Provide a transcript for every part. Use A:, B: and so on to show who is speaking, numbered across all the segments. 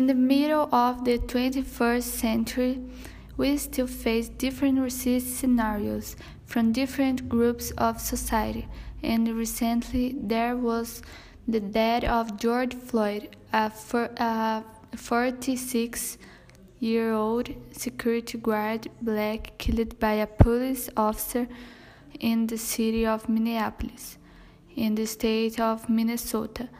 A: In the middle of the 21st century, we still face different racist scenarios from different groups of society, and recently there was the death of George Floyd, a 46 year old security guard black killed by a police officer in the city of Minneapolis, in the state of Minnesota.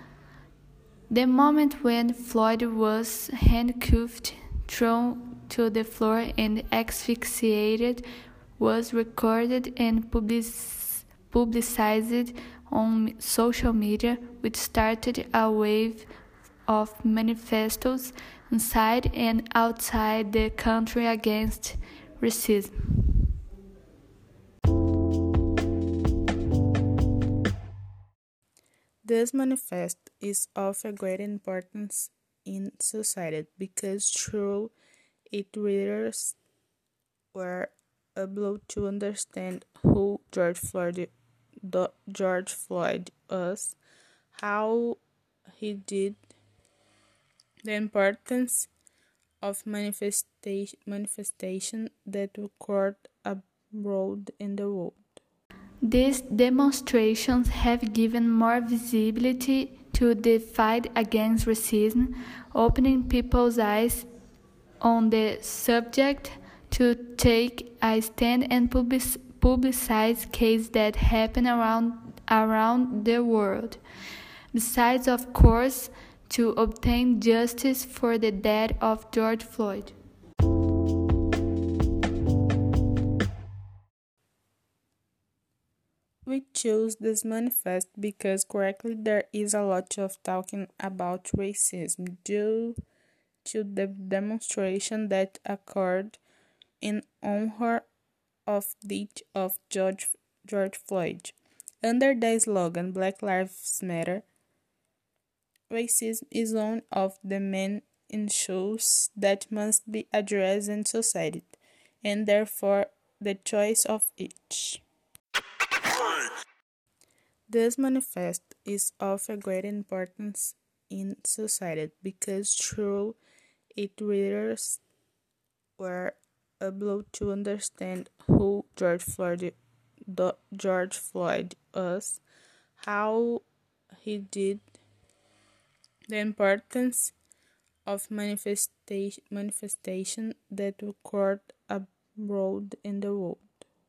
A: The moment when Floyd was handcuffed, thrown to the floor, and asphyxiated was recorded and publicized on social media, which started a wave of manifestos inside and outside the country against racism.
B: This manifest is of a great importance in society because through it readers were able to understand who George Floyd, George Floyd was, how he did, the importance of manifestation, manifestation that occurred abroad in the world.
A: These demonstrations have given more visibility to the fight against racism, opening people's eyes on the subject to take a stand and publicize cases that happen around, around the world. Besides, of course, to obtain justice for the death of George Floyd.
B: We chose this manifest because correctly there is a lot of talking about racism due to the demonstration that occurred in honor of the death of George, George Floyd. Under the slogan Black Lives Matter, racism is one of the main issues that must be addressed in society, and therefore the choice of each. This manifest is of a great importance in society because through it readers were able to understand who George Floyd, George Floyd was, how he did, the importance of manifestation, manifestation that occurred abroad in the world.